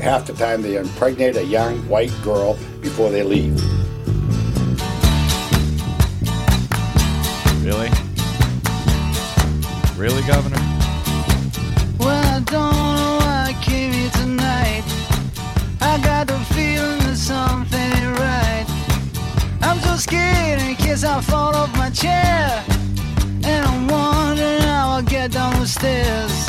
half the time they impregnate a young white girl before they leave. Really? Really, Governor? Well, I don't know why I came here tonight. I got the feeling that something ain't right. I'm so scared in case I fall off my chair. And I'm wondering how I'll get down the stairs.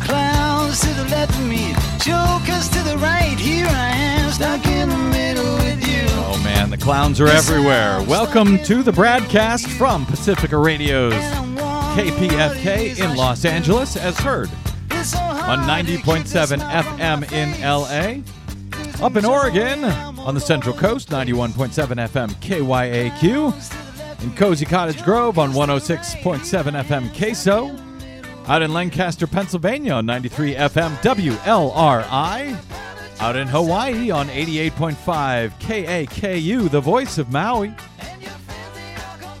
Clowns to the left of me, to the right. Here I am, stuck in the middle with you. Oh man, the clowns are everywhere. Welcome to the BradCast from Pacifica Radio's KPFK in Los Angeles, as heard on 90.7 FM in LA. Up in Oregon, on the Central Coast, 91.7 FM KYAQ. In Cozy Cottage Grove on 106.7 FM KSO. Out in Lancaster, Pennsylvania on 93 FM WLRI. Out in Hawaii on 88.5 KAKU, the voice of Maui.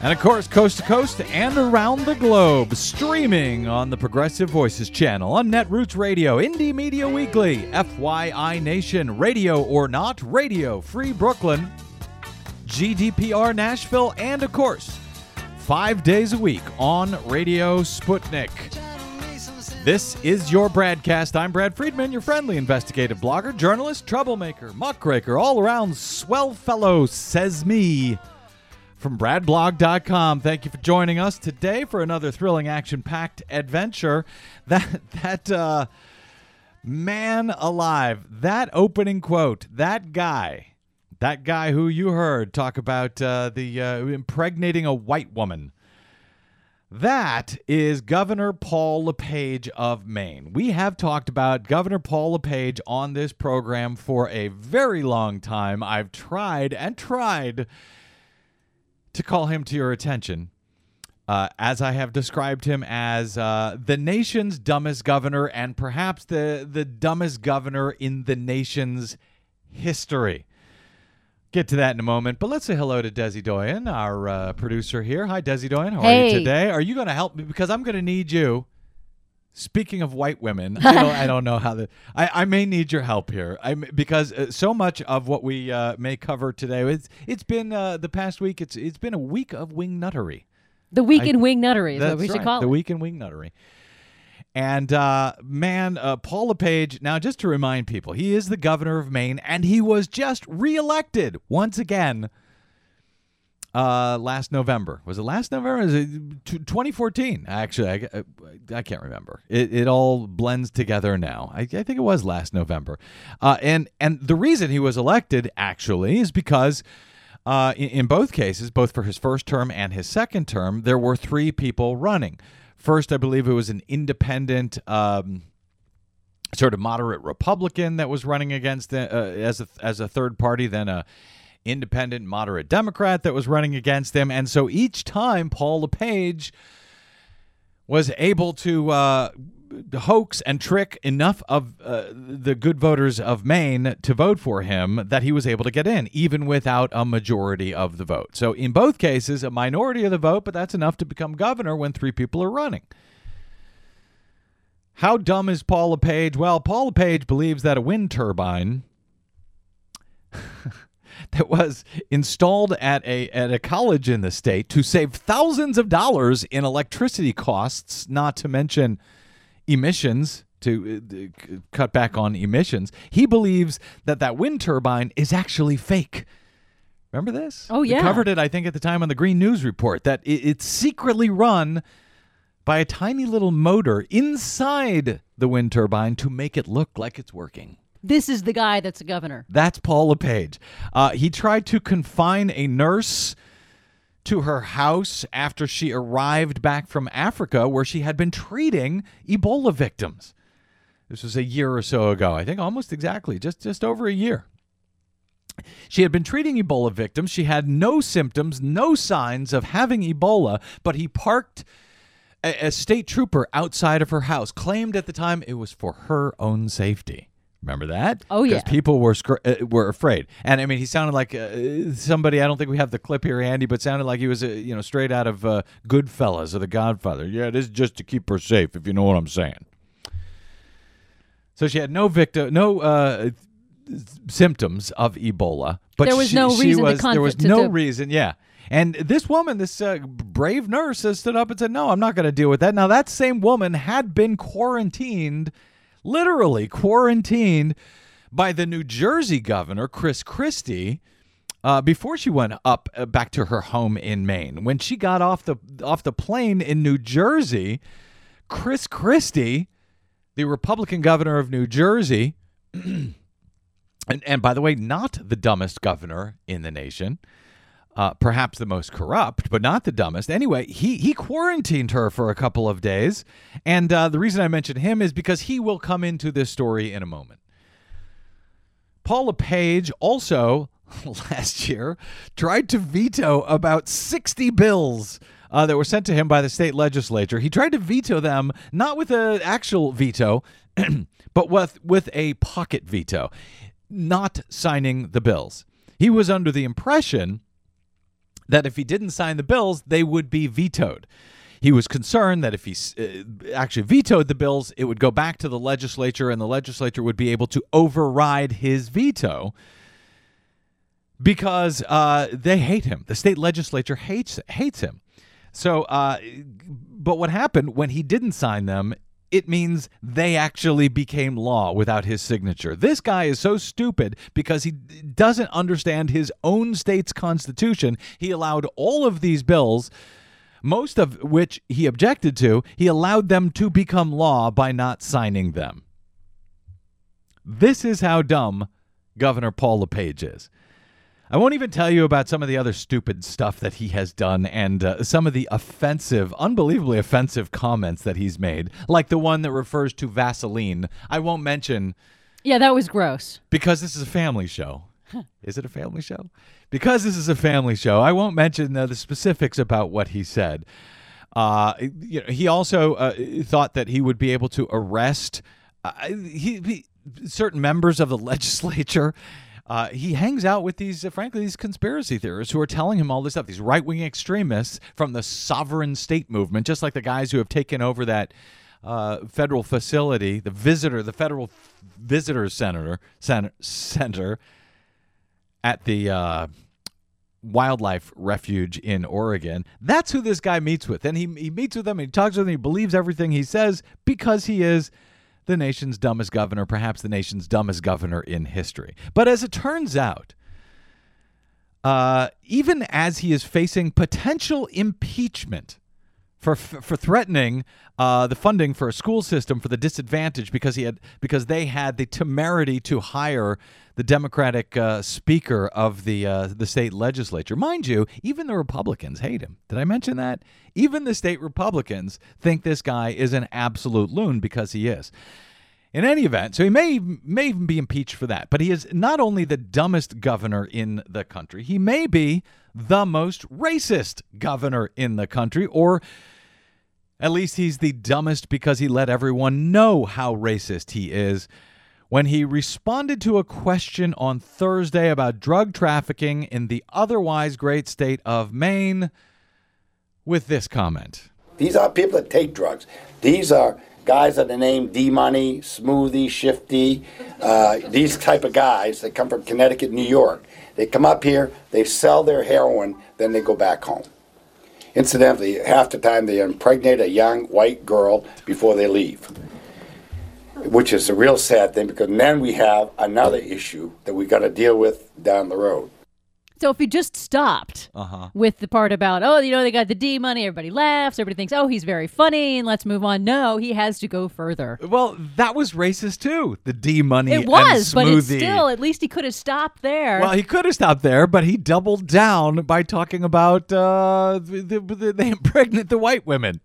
And of course, coast to coast and around the globe, streaming on the Progressive Voices channel, on Netroots Radio, Indie Media Weekly, FYI Nation, Radio or Not, Radio Free Brooklyn, GDPR Nashville, and of course, five days a week on Radio Sputnik. This is your BradCast. I'm Brad Friedman, your friendly investigative blogger, journalist, troublemaker, muckraker, all around swell fellow, says me from bradblog.com. Thank you for joining us today for another thrilling action-packed adventure. That that uh man alive, that opening quote, that guy, that guy who you heard talk about uh, the uh, impregnating a white woman. That is Governor Paul LePage of Maine. We have talked about Governor Paul LePage on this program for a very long time. I've tried and tried to call him to your attention, uh, as I have described him as uh, the nation's dumbest governor and perhaps the, the dumbest governor in the nation's history. Get to that in a moment, but let's say hello to Desi Doyen, our uh, producer here. Hi, Desi Doyen. How are you today? Are you going to help me? Because I'm going to need you. Speaking of white women, I don't, I don't know how the I, I may need your help here. I because uh, so much of what we uh, may cover today it's it's been uh, the past week. It's it's been a week of wing nuttery. The week I- in wing nuttery is what we should right, call the it. week in wing nuttery. And uh, man, uh, Paul LePage. Now, just to remind people, he is the governor of Maine, and he was just reelected once again uh, last November. Was it last November? It 2014? Actually, I, I, I can't remember. It, it all blends together now. I, I think it was last November. Uh, and and the reason he was elected actually is because. Uh, in both cases, both for his first term and his second term, there were three people running. First, I believe it was an independent, um, sort of moderate Republican that was running against the, uh, as a as a third party. Then a independent moderate Democrat that was running against them. And so each time, Paul LePage was able to uh, hoax and trick enough of uh, the good voters of Maine to vote for him that he was able to get in, even without a majority of the vote. So in both cases, a minority of the vote, but that's enough to become governor when three people are running. How dumb is Paul LePage? Well, Paul LePage believes that a wind turbine that was installed at a at a college in the state to save thousands of dollars in electricity costs, not to mention emissions to uh, cut back on emissions. He believes that that wind turbine is actually fake. Remember this? Oh, We yeah. covered it, I think, at the time on the Green News Report that it, it's secretly run by a tiny little motor inside the wind turbine to make it look like it's working. This is the guy that's a governor. That's Paul LePage. Uh, he tried to confine a nurse to her house after she arrived back from Africa, where she had been treating Ebola victims. This was a year or so ago, I think, almost exactly, just just over a year. She had been treating Ebola victims. She had no symptoms, no signs of having Ebola, but he parked a, a state trooper outside of her house, claimed at the time it was for her own safety. Remember that? Oh, yeah. Because people were scr- uh, were afraid, and I mean, he sounded like uh, somebody. I don't think we have the clip here, Andy, but sounded like he was, uh, you know, straight out of uh, Goodfellas or The Godfather. Yeah, this is just to keep her safe, if you know what I'm saying. So she had no victim, no uh, symptoms of Ebola, but There was she, no reason was, there was to- no to- reason, yeah. And this woman, this uh, brave nurse, has stood up and said, "No, I'm not going to deal with that." Now, that same woman had been quarantined, literally quarantined, by the New Jersey governor Chris Christie uh, before she went up uh, back to her home in Maine. When she got off the off the plane in New Jersey, Chris Christie, the Republican governor of New Jersey, and, and by the way, not the dumbest governor in the nation, uh, perhaps the most corrupt, but not the dumbest. Anyway, he he quarantined her for a couple of days, and uh, the reason I mention him is because he will come into this story in a moment. Paul LePage also last year tried to veto about 60 bills uh, that were sent to him by the state legislature. He tried to veto them, not with an actual veto, but with, with a pocket veto, not signing the bills. He was under the impression that if he didn't sign the bills, they would be vetoed. He was concerned that if he uh, actually vetoed the bills, it would go back to the legislature and the legislature would be able to override his veto because uh, they hate him. The state legislature hates hates him. So, uh, but what happened when he didn't sign them? It means they actually became law without his signature. This guy is so stupid because he doesn't understand his own state's constitution. He allowed all of these bills, most of which he objected to, he allowed them to become law by not signing them. This is how dumb Governor Paul LePage is. I won't even tell you about some of the other stupid stuff that he has done and uh, some of the offensive, unbelievably offensive comments that he's made, like the one that refers to Vaseline. I won't mention Yeah, that was gross. because this is a family show. Is it a family show? Because this is a family show, I won't mention uh, the specifics about what he said. Uh, you know, he also uh, thought that he would be able to arrest uh, he, he, certain members of the legislature. Uh, he hangs out with these, uh, frankly, these conspiracy theorists who are telling him all this stuff. These right-wing extremists from the sovereign state movement, just like the guys who have taken over that uh, federal facility, the visitor, the federal visitors center, center, center at the uh, wildlife refuge in Oregon. That's who this guy meets with. And he, he meets with them he talks with them. He believes everything he says because he is the nation's dumbest governor, perhaps the nation's dumbest governor in history. But as it turns out, uh, even as he is facing potential impeachment for for threatening uh, the funding for a school system for the disadvantaged because he had because they had the temerity to hire the Democratic uh, Speaker of the uh, the state legislature. Mind you, even the Republicans hate him. Did I mention that? Even the state Republicans think this guy is an absolute loon because he is. In any event, so he may may even be impeached for that. But he is not only the dumbest governor in the country, he may be the most racist governor in the country, or at least he's the dumbest because he let everyone know how racist he is when he responded to a question on Thursday about drug trafficking in the otherwise great state of Maine with this comment. These are people that take drugs. These are guys that are named D Money, Smoothie, Shifty. Uh, these type of guys that come from Connecticut, New York. They come up here, they sell their heroin, then they go back home. Incidentally, half the time they impregnate a young white girl before they leave, which is a real sad thing because then we have another issue that we got to deal with down the road. So if he just stopped Uh-huh. with the part about, oh, you know, they got the D money, everybody laughs, everybody thinks, oh, he's very funny, and let's move on. No, he has to go further. Well, that was racist too. The D money It was, and but it's still, at least he could have stopped there. Well, he could have stopped there, but he doubled down by talking about uh, the, the, they impregnate the white women.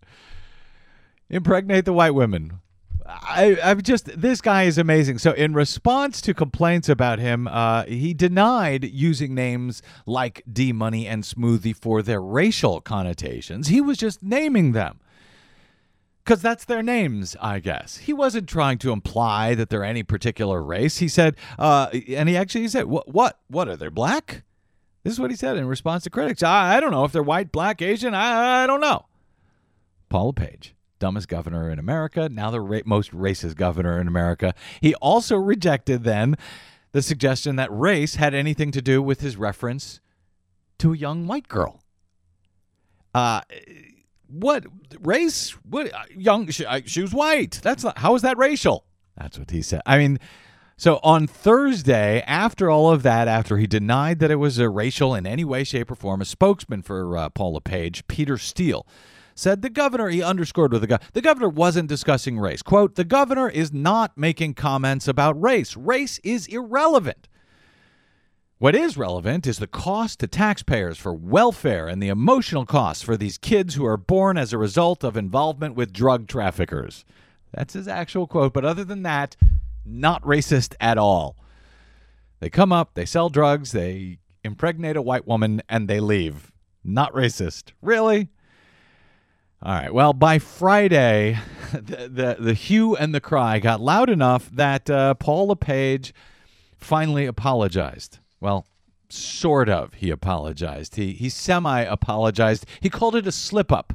Impregnate the white women. I, I'm just this guy is amazing. So, in response to complaints about him, uh, he denied using names like D Money and Smoothie for their racial connotations. He was just naming them because that's their names, I guess. He wasn't trying to imply that they're any particular race. He said, uh, and he actually said, "What? What? What are they black?" This is what he said in response to critics. I, I don't know if they're white, black, Asian. I, I don't know. Paul LePage dumbest governor in America, now the ra- most racist governor in America. He also rejected then the suggestion that race had anything to do with his reference to a young white girl. Uh, what race? What uh, young? She, uh, she was white. That's not. How is that racial? That's what he said. I mean, so on Thursday, after all of that, after he denied that it was a racial in any way, shape, or form, a spokesman for uh, Paul LePage, Peter Steele, said the governor. He underscored with the governor. The governor wasn't discussing race. "Quote: The governor is not making comments about race. Race is irrelevant." What is relevant is the cost to taxpayers for welfare and the emotional costs for these kids who are born as a result of involvement with drug traffickers. That's his actual quote, but other than that, not racist at all. They come up, they sell drugs, they impregnate a white woman, and they leave. Not racist. Really? All right. Well, by Friday, the, the, the hue and the cry got loud enough that uh, Paul LePage finally apologized. Well, sort of. He apologized. He he semi apologized. He called it a slip up,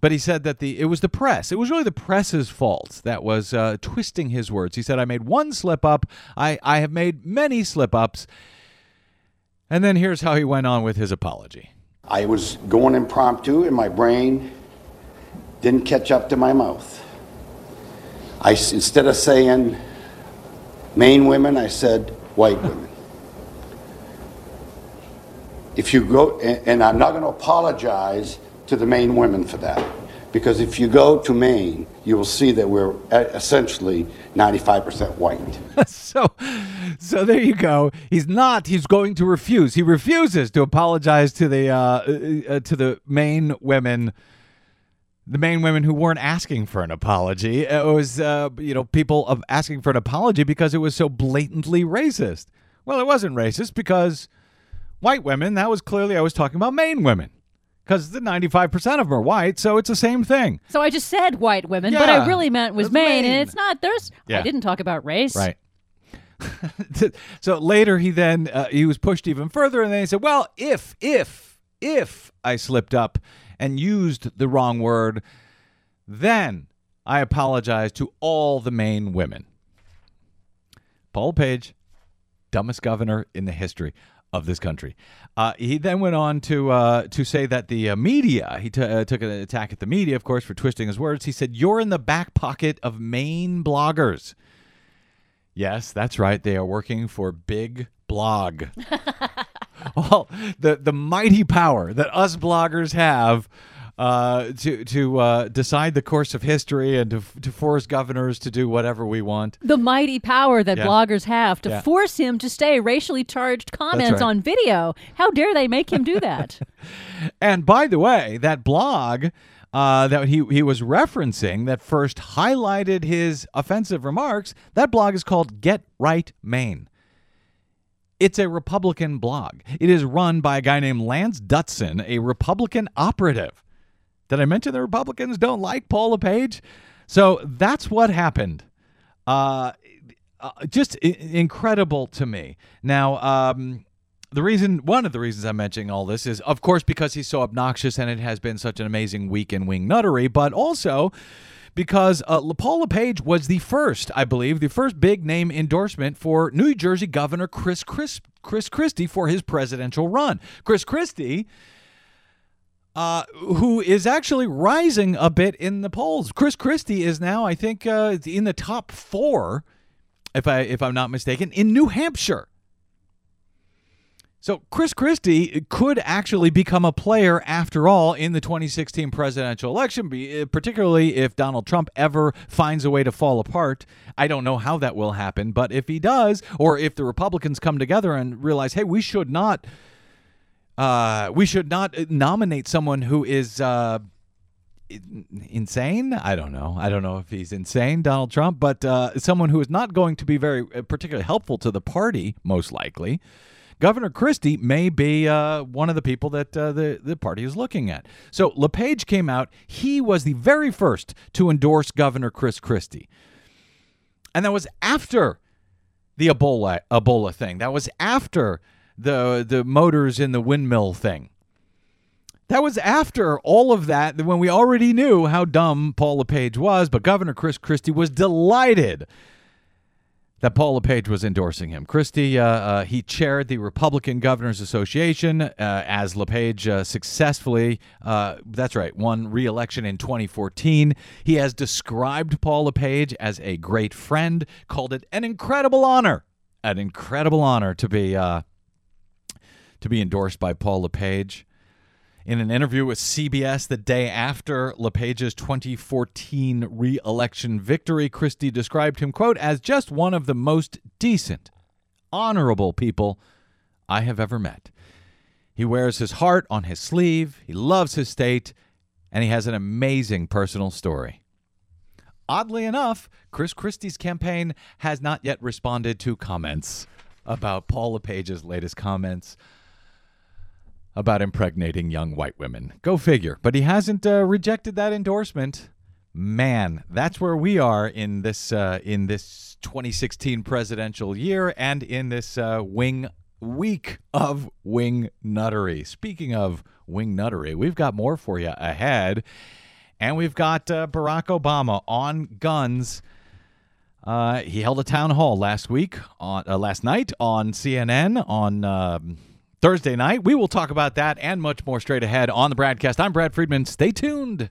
but he said that the it was the press. It was really the press's fault that was uh, twisting his words. He said, "I made one slip up. I I have made many slip ups." And then here's how he went on with his apology. I was going impromptu, in my brain didn't catch up to my mouth. I, instead of saying Maine women, I said white women. If you go, and, I'm not going to apologize to the Maine women for that, because if you go to Maine, you will see that we're essentially 95% white. so so there you go he's not he's going to refuse he refuses to apologize to the uh, uh, uh, to the main women the main women who weren't asking for an apology it was uh, you know people of asking for an apology because it was so blatantly racist well it wasn't racist because white women that was clearly i was talking about main women because the 95% of them are white so it's the same thing So I just said white women, but I really meant was Maine, Maine. and it's not. There's. Yeah. I didn't talk about race. Right. so later he then uh, he was pushed even further and then he said well if if if i slipped up and used the wrong word then i apologize to all the Maine women Paul LePage dumbest governor in the history of this country. Uh, he then went on to uh, to say that the uh, media he t- uh, took an attack at the media, of course, for twisting his words. He said, "You're in the back pocket of Maine bloggers." Yes, that's right. They are working for Big Blog. well, the the mighty power that us bloggers have uh, to to uh, decide the course of history and to to force governors to do whatever we want. The mighty power that Yeah. bloggers have to Yeah. force him to stay racially charged comments right. on video. How dare they make him do that? And by the way, that blog uh, that he, he was referencing that first highlighted his offensive remarks, that blog is called Get Right Maine. It's a Republican blog. It is run by a guy named Lance Dutson, a Republican operative. Did I mention the Republicans don't like Paul LePage? So that's what happened. Uh, uh, just I- incredible to me. Now, um, the reason, one of the reasons I'm mentioning all this is, of course, because he's so obnoxious and it has been such an amazing week in wing nuttery, but also because uh, Paul LePage was the first, I believe, the first big name endorsement for New Jersey Governor Chris Chris, Chris Christie for his presidential run. Chris Christie uh, who is actually rising a bit in the polls. Chris Christie is now, I think, uh, in the top four, if I if I'm not mistaken, in New Hampshire. So Chris Christie could actually become a player after all in the 2016 presidential election, uh, particularly if Donald Trump ever finds a way to fall apart. I don't know how that will happen, but if he does, or if the Republicans come together and realize, hey, we should not uh, we should not nominate someone who is uh, insane. I don't know. I don't know if he's insane, Donald Trump, but uh, someone who is not going to be very uh, particularly helpful to the party, most likely. Governor Christie may be uh, one of the people that uh, the, the party is looking at. So LePage came out. He was the very first to endorse Governor Chris Christie. And that was after the Ebola Ebola thing. That was after the the motors in the windmill thing. That was after all of that, when we already knew how dumb Paul LePage was, but Governor Chris Christie was delighted that Paul LePage was endorsing him. Christie, uh, uh, he chaired the Republican Governors Association uh, as LePage uh, successfully, uh, that's right, won re-election in 2014. He has described Paul LePage as a great friend, called it an incredible honor, an incredible honor to be uh, to be endorsed by Paul LePage. In an interview with CBS the day after LePage's 2014 re-election victory, Christie described him, quote, as just one of the most decent, honorable people I have ever met. He wears his heart on his sleeve, he loves his state, and he has an amazing personal story. Oddly enough, Chris Christie's campaign has not yet responded to comments about Paul LePage's latest comments about impregnating young white women. Go figure. But he hasn't uh, rejected that endorsement. Man, that's where we are in this uh, in this 2016 presidential year and in this uh, wing week of wing nuttery. Speaking of wing nuttery, we've got more for you ahead, and we've got uh, Barack Obama on guns. Uh, he held a town hall last week on uh, last night on CNN on. Um, Thursday night. We will talk about that and much more straight ahead on the BradCast. I'm Brad Friedman. Stay tuned.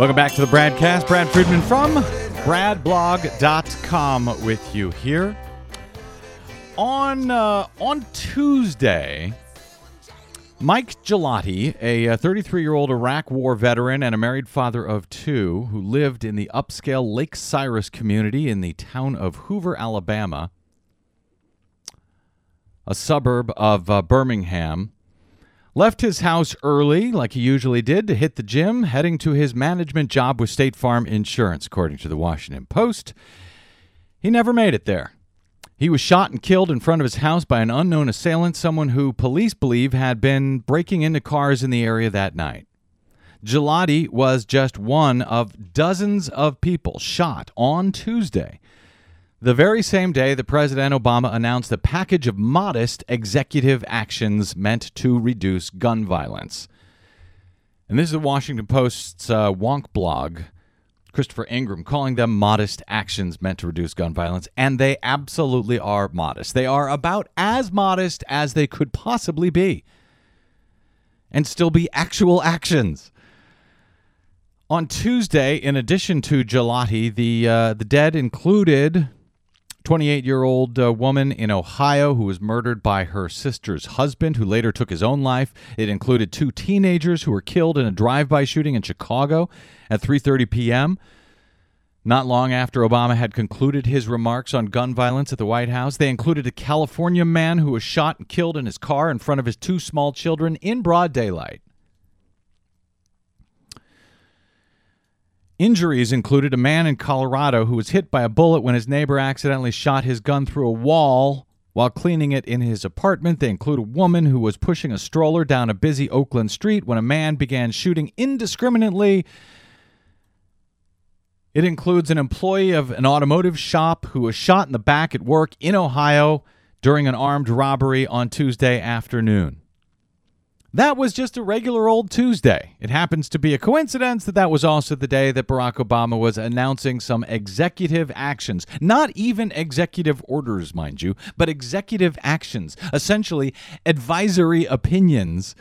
Welcome back to the BradCast. Brad Friedman from bradblog.com with you here. On uh, on Tuesday, Mike Gelati, a 33 year old Iraq War veteran and a married father of two who lived in the upscale Lake Cyrus community in the town of Hoover, Alabama, a suburb of uh, Birmingham, left his house early, like he usually did, to hit the gym, heading to his management job with State Farm Insurance, according to the Washington Post. He never made it there. He was shot and killed in front of his house by an unknown assailant, someone who police believe had been breaking into cars in the area that night. Gelati was just one of dozens of people shot on Tuesday, the very same day that President Obama announced a package of modest executive actions meant to reduce gun violence. And this is the Washington Post's uh, Wonkblog. Christopher Ingraham calling them modest actions meant to reduce gun violence, and they absolutely are modest. They are about as modest as they could possibly be, and still be actual actions. On Tuesday, in addition to Gelati, the uh, the dead included 28 year old uh, woman in Ohio who was murdered by her sister's husband, who later took his own life. It included two teenagers who were killed in a drive by shooting in Chicago at 3:30 p.m. Not long after Obama had concluded his remarks on gun violence at the White House, they included a California man who was shot and killed in his car in front of his two small children in broad daylight. Injuries included a man in Colorado who was hit by a bullet when his neighbor accidentally shot his gun through a wall while cleaning it in his apartment. They include a woman who was pushing a stroller down a busy Oakland street when a man began shooting indiscriminately. It includes an employee of an automotive shop who was shot in the back at work in Ohio during an armed robbery on Tuesday afternoon. That was just a regular old Tuesday. It happens to be a coincidence that that was also the day that Barack Obama was announcing some executive actions. Not even executive orders, mind you, but executive actions, essentially advisory opinions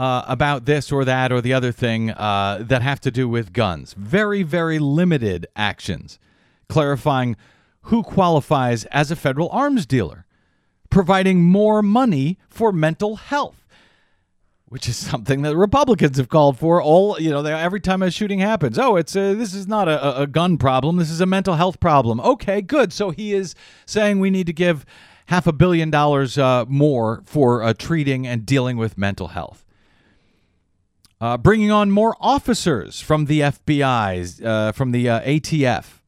uh, about this or that or the other thing uh, that have to do with guns. Very, very limited actions clarifying who qualifies as a federal arms dealer, providing more money for mental health which is something that Republicans have called for all you know they, every time a shooting happens. Oh, it's a, this is not a, a gun problem. This is a mental health problem. Okay, good. So he is saying we need to give half a billion dollars uh, more for uh, treating and dealing with mental health. Uh, bringing on more officers from the FBI, uh, from the uh, ATF,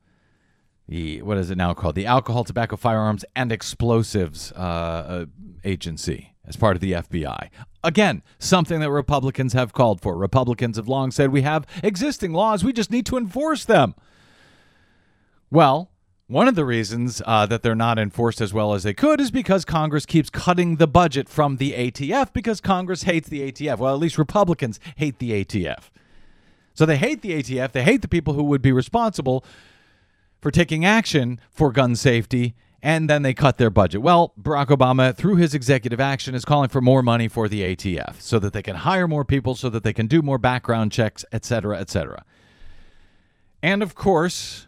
the what is it now called? The Alcohol, Tobacco, Firearms, and Explosives uh, Agency as part of the FBI. Again, something that Republicans have called for. Republicans have long said we have existing laws, we just need to enforce them. Well, one of the reasons uh, that they're not enforced as well as they could is because Congress keeps cutting the budget from the ATF because Congress hates the ATF. Well, at least Republicans hate the ATF. So they hate the ATF. They hate the people who would be responsible for taking action for gun safety and then they cut their budget. Well, Barack Obama, through his executive action, is calling for more money for the ATF so that they can hire more people, so that they can do more background checks, et cetera, et cetera. And of course,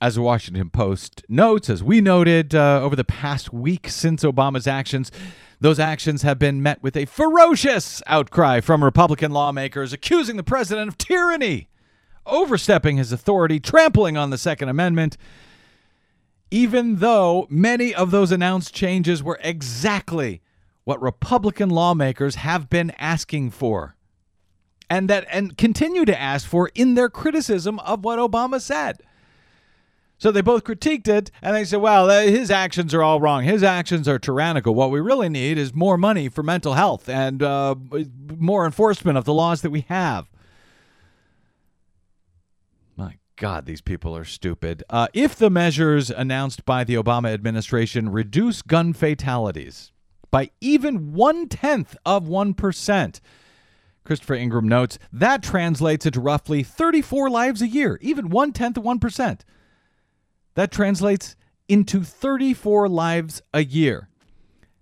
as the Washington Post notes, as we noted uh, over the past week since Obama's actions, those actions have been met with a ferocious outcry from Republican lawmakers accusing the president of tyranny, overstepping his authority, trampling on the Second Amendment even though many of those announced changes were exactly what Republican lawmakers have been asking for and that and continue to ask for in their criticism of what Obama said. So they both critiqued it and they said, well, uh, his actions are all wrong. His actions are tyrannical. What we really need is more money for mental health and uh, more enforcement of the laws that we have. God, these people are stupid. Uh, if the measures announced by the Obama administration reduce gun fatalities by even one tenth of 1%, Christopher Ingraham notes that translates into roughly 34 lives a year, even one tenth of 1%. That translates into 34 lives a year.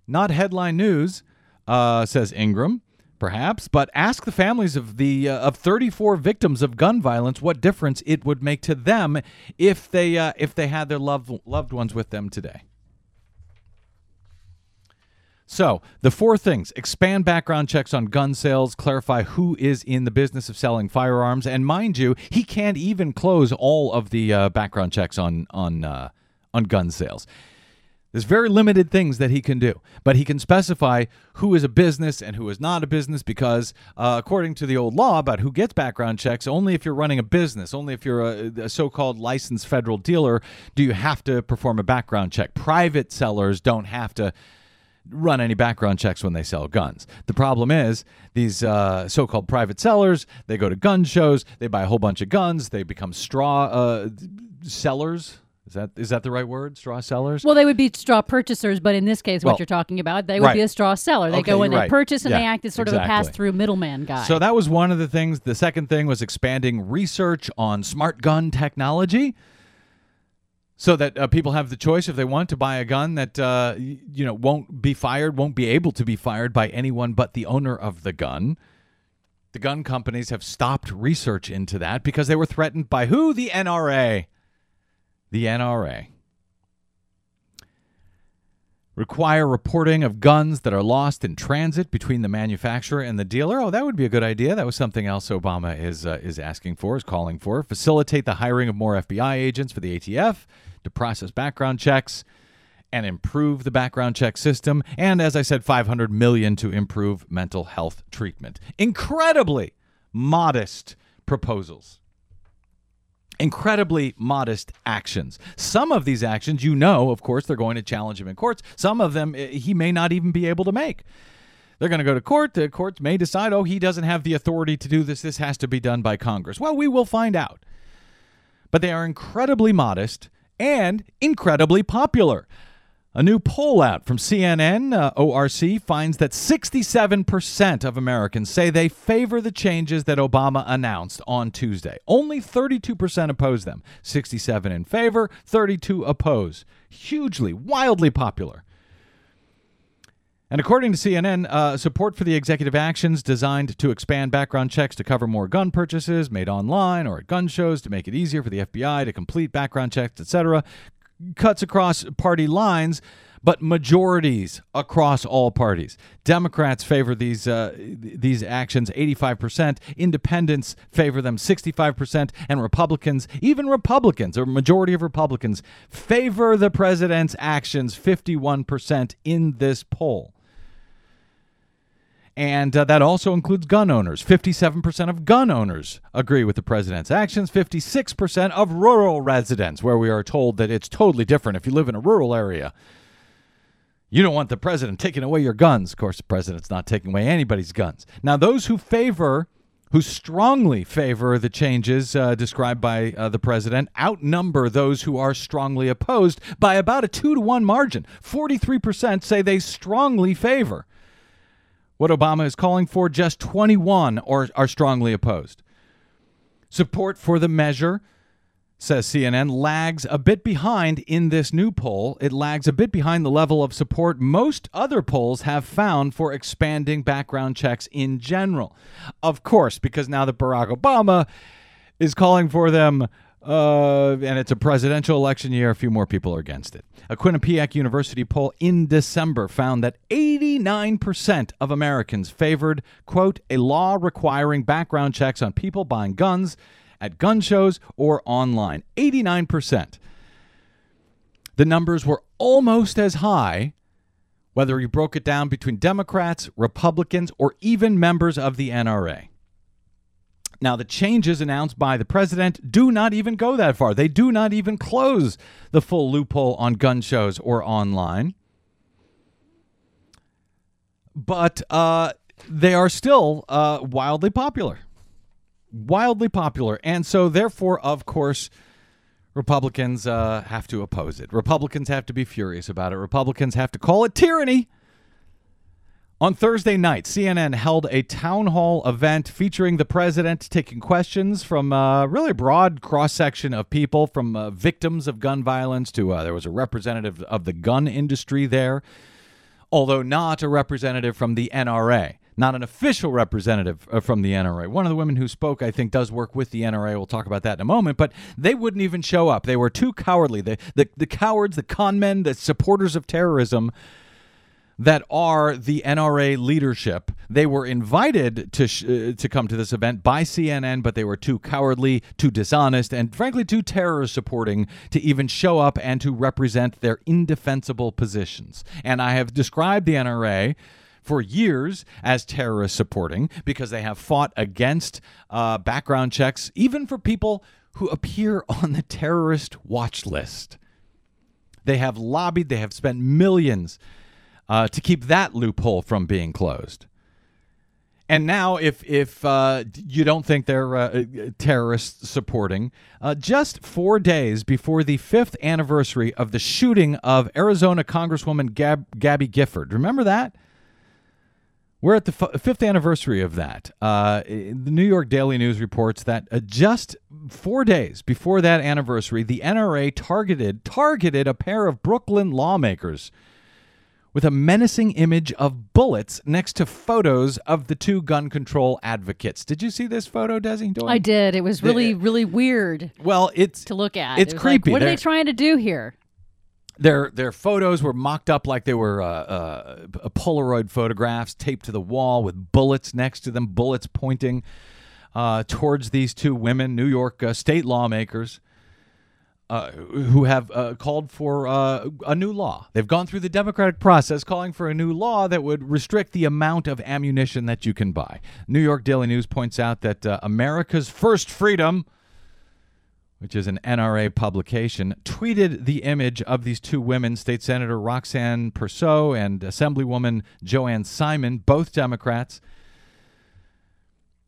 Not headline news, uh, says Ingraham perhaps, but ask the families of the uh, of 34 victims of gun violence what difference it would make to them if they uh, if they had their loved loved ones with them today. So, the four things expand background checks on gun sales, clarify who is in the business of selling firearms, and mind you, he can't even close all of the uh, background checks on on uh, on gun sales. There's very limited things that he can do, but he can specify who is a business and who is not a business because, uh, according to the old law about who gets background checks, only if you're running a business, only if you're a, a so called licensed federal dealer, do you have to perform a background check. Private sellers don't have to run any background checks when they sell guns. The problem is these uh, so-called private sellers, they go to gun shows, they buy a whole bunch of guns, they become straw uh, sellers. Is that is that the right word? Straw sellers? Well, they would be straw purchasers, but in this case, Well, what you're talking about, they would right. be a straw seller. They Okay, go in, you're they right. purchase, and they act as sort of a pass-through middleman guy. So that was one of the things. The second thing was expanding research on smart gun technology, so that uh, people have the choice if they want to buy a gun that uh, you know won't be fired, won't be able to be fired by anyone but the owner of the gun. The gun companies have stopped research into that because they were threatened by who? The NRA. The NRA. Require reporting of guns that are lost in transit between the manufacturer and the dealer. Oh, that would be a good idea. That was something else Obama is uh, is asking for, is calling for. Facilitate the hiring of more FBI agents for the ATF to process background checks and improve the background check system. And as I said, 500 million to improve mental health treatment. Incredibly modest proposals incredibly modest actions. Some of these actions, you know, of course, they're going to challenge him in courts. Some of them eh, he may not even be able to make. They're going to go to court. The courts may decide, oh, he doesn't have the authority to do this. This has to be done by Congress. Well, we will find out. But they are incredibly modest and incredibly popular. A new poll out from CNN uh, ORC finds that 67% of Americans say they favor the changes that Obama announced on Tuesday. Only 32% oppose them. 67 in favor, 32 oppose. Hugely, wildly popular. And according to CNN, uh, support for the executive actions designed to expand background checks to cover more gun purchases made online or at gun shows to make it easier for the FBI to complete background checks, etc., cuts across party lines, but majorities across all parties. Democrats favor these uh, these actions. 85%, independents favor them. 65%, and Republicans, even Republicans, or majority of Republicans, favor the president's actions. 51% in this poll. And uh, that also includes gun owners. 57% of gun owners agree with the president's actions. 56% of rural residents, where we are told that it's totally different if you live in a rural area. You don't want the president taking away your guns. Of course, the president's not taking away anybody's guns. Now, those who favor, who strongly favor the changes uh, described by uh, the president, outnumber those who are strongly opposed by about a two to one margin. 43% say they strongly favor what Obama is calling for, just 21 are, are strongly opposed. Support for the measure, says CNN, lags a bit behind in this new poll. It lags a bit behind the level of support most other polls have found for expanding background checks in general. Of course, because now that Barack Obama is calling for them, uh, and it's a presidential election year. A few more people are against it. A Quinnipiac University poll in December found that 89% of Americans favored, quote, a law requiring background checks on people buying guns at gun shows or online. 89%. The numbers were almost as high, whether you broke it down between Democrats, Republicans, or even members of the NRA. Now, the changes announced by the president do not even go that far. They do not even close the full loophole on gun shows or online. But uh, they are still uh, wildly popular. Wildly popular. And so, therefore, of course, Republicans uh, have to oppose it. Republicans have to be furious about it. Republicans have to call it tyranny. On Thursday night, CNN held a town hall event featuring the president taking questions from a really broad cross section of people, from uh, victims of gun violence to uh, there was a representative of the gun industry there, although not a representative from the NRA, not an official representative uh, from the NRA. One of the women who spoke, I think, does work with the NRA. We'll talk about that in a moment, but they wouldn't even show up. They were too cowardly. The, the, the cowards, the con men, the supporters of terrorism that are the NRA leadership. They were invited to sh- uh, to come to this event by CNN, but they were too cowardly, too dishonest, and frankly too terrorist supporting to even show up and to represent their indefensible positions. And I have described the NRA for years as terrorist supporting because they have fought against uh, background checks, even for people who appear on the terrorist watch list. They have lobbied, they have spent millions uh, to keep that loophole from being closed. And now, if if uh, you don't think they're uh, terrorist supporting, uh, just four days before the fifth anniversary of the shooting of Arizona Congresswoman Gab- Gabby Gifford, remember that? We're at the f- fifth anniversary of that. Uh, the New York Daily News reports that uh, just four days before that anniversary, the NRA targeted targeted a pair of Brooklyn lawmakers with a menacing image of bullets next to photos of the two gun control advocates. Did you see this photo, Desi? Doyen? I did. It was really, really weird Well, it's to look at. It's It creepy. Like, what are They're- they trying to do here? Their their photos were mocked up like they were uh, uh, Polaroid photographs taped to the wall with bullets next to them, bullets pointing uh, towards these two women, New York uh, state lawmakers. Uh, who have uh, called for uh, a new law. They've gone through the democratic process calling for a new law that would restrict the amount of ammunition that you can buy. New York Daily News points out that uh, America's First Freedom, which is an NRA publication, tweeted the image of these two women, State Senator Roxanne Persaud and Assemblywoman Joanne Simon, both Democrats,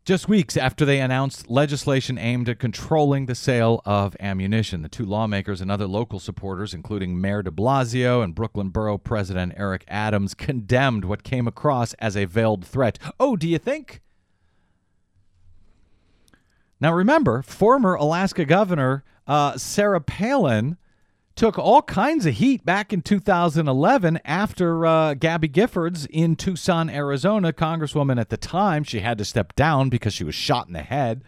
just weeks after they announced legislation aimed at controlling the sale of ammunition. The two lawmakers and other local supporters, including Mayor de Blasio and Brooklyn Borough President Eric Adams, condemned what came across as a veiled threat. Oh, do you think? Now, remember, former Alaska Governor uh, Sarah Palin took all kinds of heat back in 2011 after uh, Gabby Giffords in Tucson, Arizona, Congresswoman at the time. She had to step down because she was shot in the head,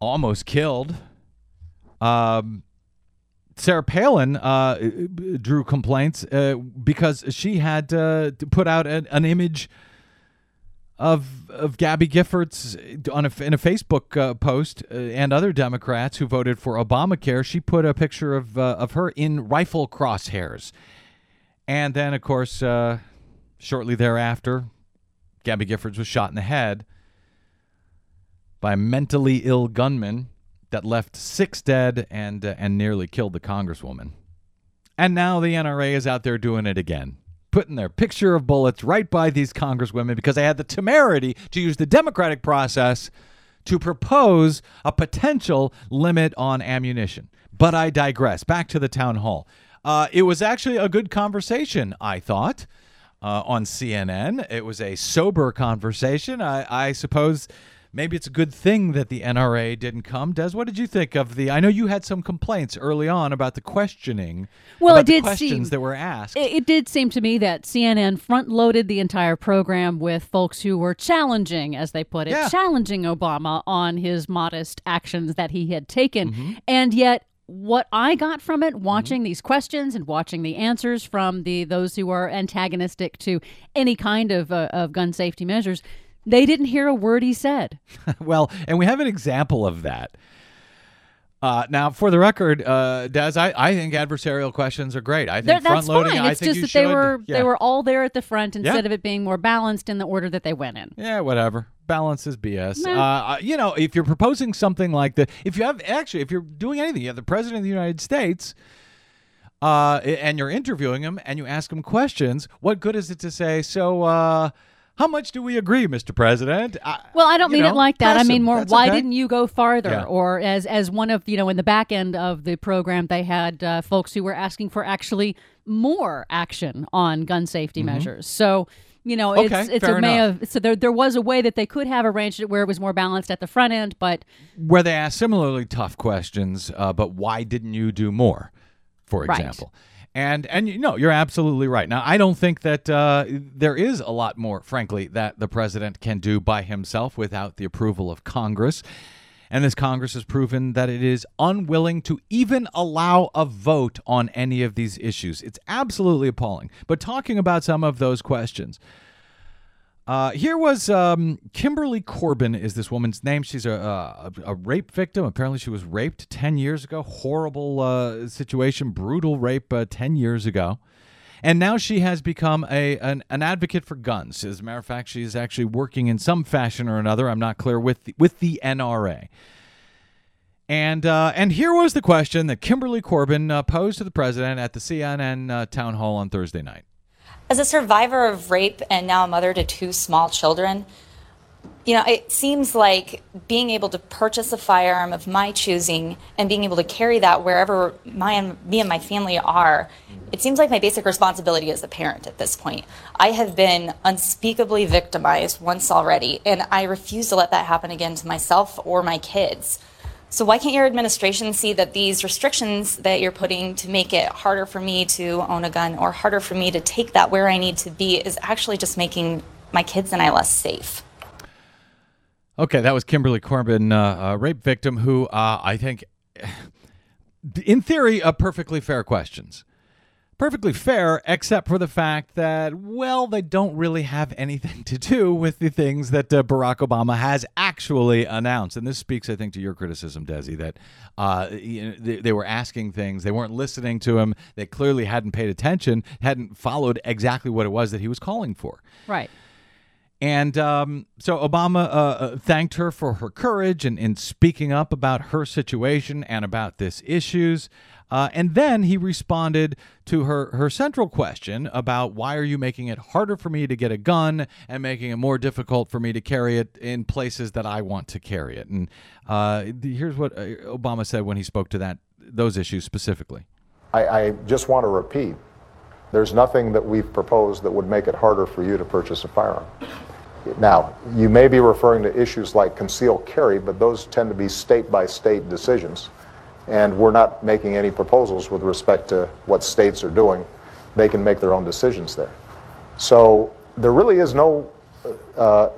almost killed. Um, Sarah Palin uh, drew complaints uh, because she had uh, put out an, an image of of Gabby Giffords on a, in a Facebook uh, post uh, and other Democrats who voted for Obamacare. She put a picture of uh, of her in rifle crosshairs, and then of course uh, shortly thereafter, Gabby Giffords was shot in the head by a mentally ill gunman that left six dead and uh, and nearly killed the congresswoman. And now the NRA is out there doing it again putting their picture of bullets right by these congresswomen because they had the temerity to use the democratic process to propose a potential limit on ammunition. But I digress. Back to the town hall. Uh, it was actually a good conversation, I thought, uh, on CNN. It was a sober conversation. I, I suppose maybe it's a good thing that the NRA didn't come. Des, what did you think of the? I know you had some complaints early on about the questioning. Well, it the did questions seem- that were asked. It, it did seem to me that CNN front loaded the entire program with folks who were challenging, as they put it, Yeah. challenging Obama on his modest actions that he had taken. Mm-hmm. And yet, what I got from it, watching these questions and watching the answers from the those who are antagonistic to any kind of uh, of gun safety measures, they didn't hear a word he said. well, and we have an example of that. Uh, now, for the record, uh, Des, I, I think adversarial questions are great. I think front that's loading. fine. I It's think just that should. they were yeah. they were all there at the front instead Yeah. of it being more balanced in the order that they went in. Yeah, whatever. Balance is BS. Nah. Uh, you know, if you're proposing something like that, if you have actually, if you're doing anything, you have the president of the United States, uh, and you're interviewing him, and you ask him questions. What good is it to say? So, uh, how much do we agree, Mr. President? I, Well, I don't mean know, it like that. I mean more. Why okay. didn't you go farther? Yeah. Or as as one of you know in the back end of the program, they had uh, folks who were asking for actually more action on gun safety measures. So. You know, Mm-hmm. Okay, it's it's a may of so there there was a way that they could have arranged it where it was more balanced at the front end, but where they asked similarly tough questions, uh, but why didn't you do more, for Right. And and you know you're absolutely right. Now I don't think that uh, there is a lot more, frankly, that the president can do by himself without the approval of Congress. And this Congress has proven that it is unwilling to even allow a vote on any of these issues. It's absolutely appalling. But talking about some of those questions, uh, here was um, Kimberly Corbin is this woman's name. She's a, a a rape victim. Apparently, she was raped ten years ago. Horrible uh, situation, brutal rape uh, ten years ago, and now she has become a an, an advocate for guns. As a matter of fact, she is actually working in some fashion or another. I'm not clear with the, with the NRA. And uh, and here was the question that Kimberly Corbin uh, posed to the president at the CNN uh, town hall on Thursday night. As a survivor of rape and now a mother to two small children, you know, it seems like being able to purchase a firearm of my choosing and being able to carry that wherever my and me and my family are, it seems like my basic responsibility as a parent at this point. I have been unspeakably victimized once already, and I refuse to let that happen again to myself or my kids. So why can't your administration see that these restrictions that you're putting to make it harder for me to own a gun or harder for me to take that where I need to be is actually just making my kids and I less safe? Okay, that was Kimberly Corbin, uh, a rape victim who uh, I think, in theory, uh, perfectly fair questions. Perfectly fair, except for the fact that, well, they don't really have anything to do with the things that uh, Barack Obama has actually announced. And this speaks, I think, to your criticism, Desi, that uh, you know, they, they were asking things, they weren't listening to him, they clearly hadn't paid attention, hadn't followed exactly what it was that he was calling for. right. And um, so Obama uh, uh, thanked her for her courage and in speaking up about her situation and about this issues. Uh, and then he responded to her, her central question about why are you making it harder for me to get a gun and making it more difficult for me to carry it in places that I want to carry it. And uh, here's what uh, Obama said when he spoke to that those issues specifically. I, I just want to repeat, there's nothing that we've proposed that would make it harder for you to purchase a firearm. Now, you may be referring to issues like concealed carry, but those tend to be state by state decisions. And we're not making any proposals with respect to what states are doing. They can make their own decisions there. So there really is no uh,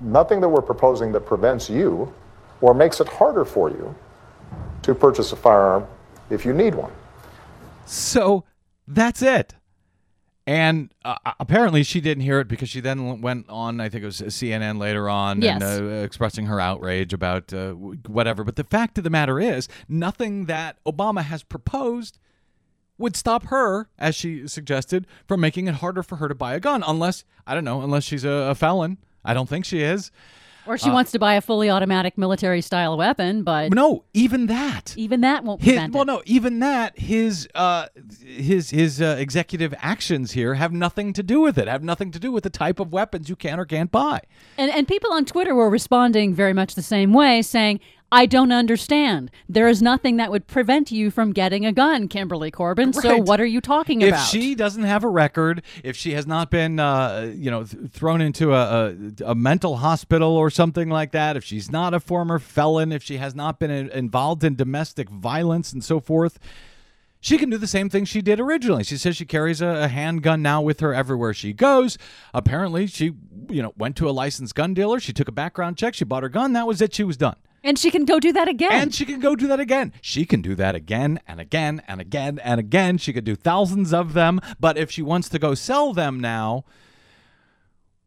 nothing that we're proposing that prevents you or makes it harder for you to purchase a firearm if you need one. So that's it. And uh, apparently she didn't hear it because she then went on, I think it was CNN later on, Yes. and uh, expressing her outrage about uh, whatever. But the fact of the matter is, nothing that Obama has proposed would stop her, as she suggested, from making it harder for her to buy a gun, unless, I don't know, unless she's a, a felon. I don't think she is. Or she wants to buy a fully automatic military style weapon, but no, even that. even that won't His, well, it. no, even that his uh, his his uh, executive actions here have nothing to do with it. Have nothing to do with the type of weapons you can or can't buy. And and people on Twitter were responding very much the same way, saying, "I don't understand. There is nothing that would prevent you from getting a gun, Kimberly Corbin. So what are you talking If about?" If she doesn't have a record, if she has not been, uh, you know, th- thrown into a, a, a mental hospital or something like that, if she's not a former felon, if she has not been in, involved in domestic violence and so forth, she can do the same thing she did originally. She says she carries a, a handgun now with her everywhere she goes. Apparently, she, you know, went to a licensed gun dealer. She took a background check. She bought her gun. That was it. She was done. And she can go do that again. And she can go do that again. She can do that again and again and again and again. She could do thousands of them. But if she wants to go sell them now,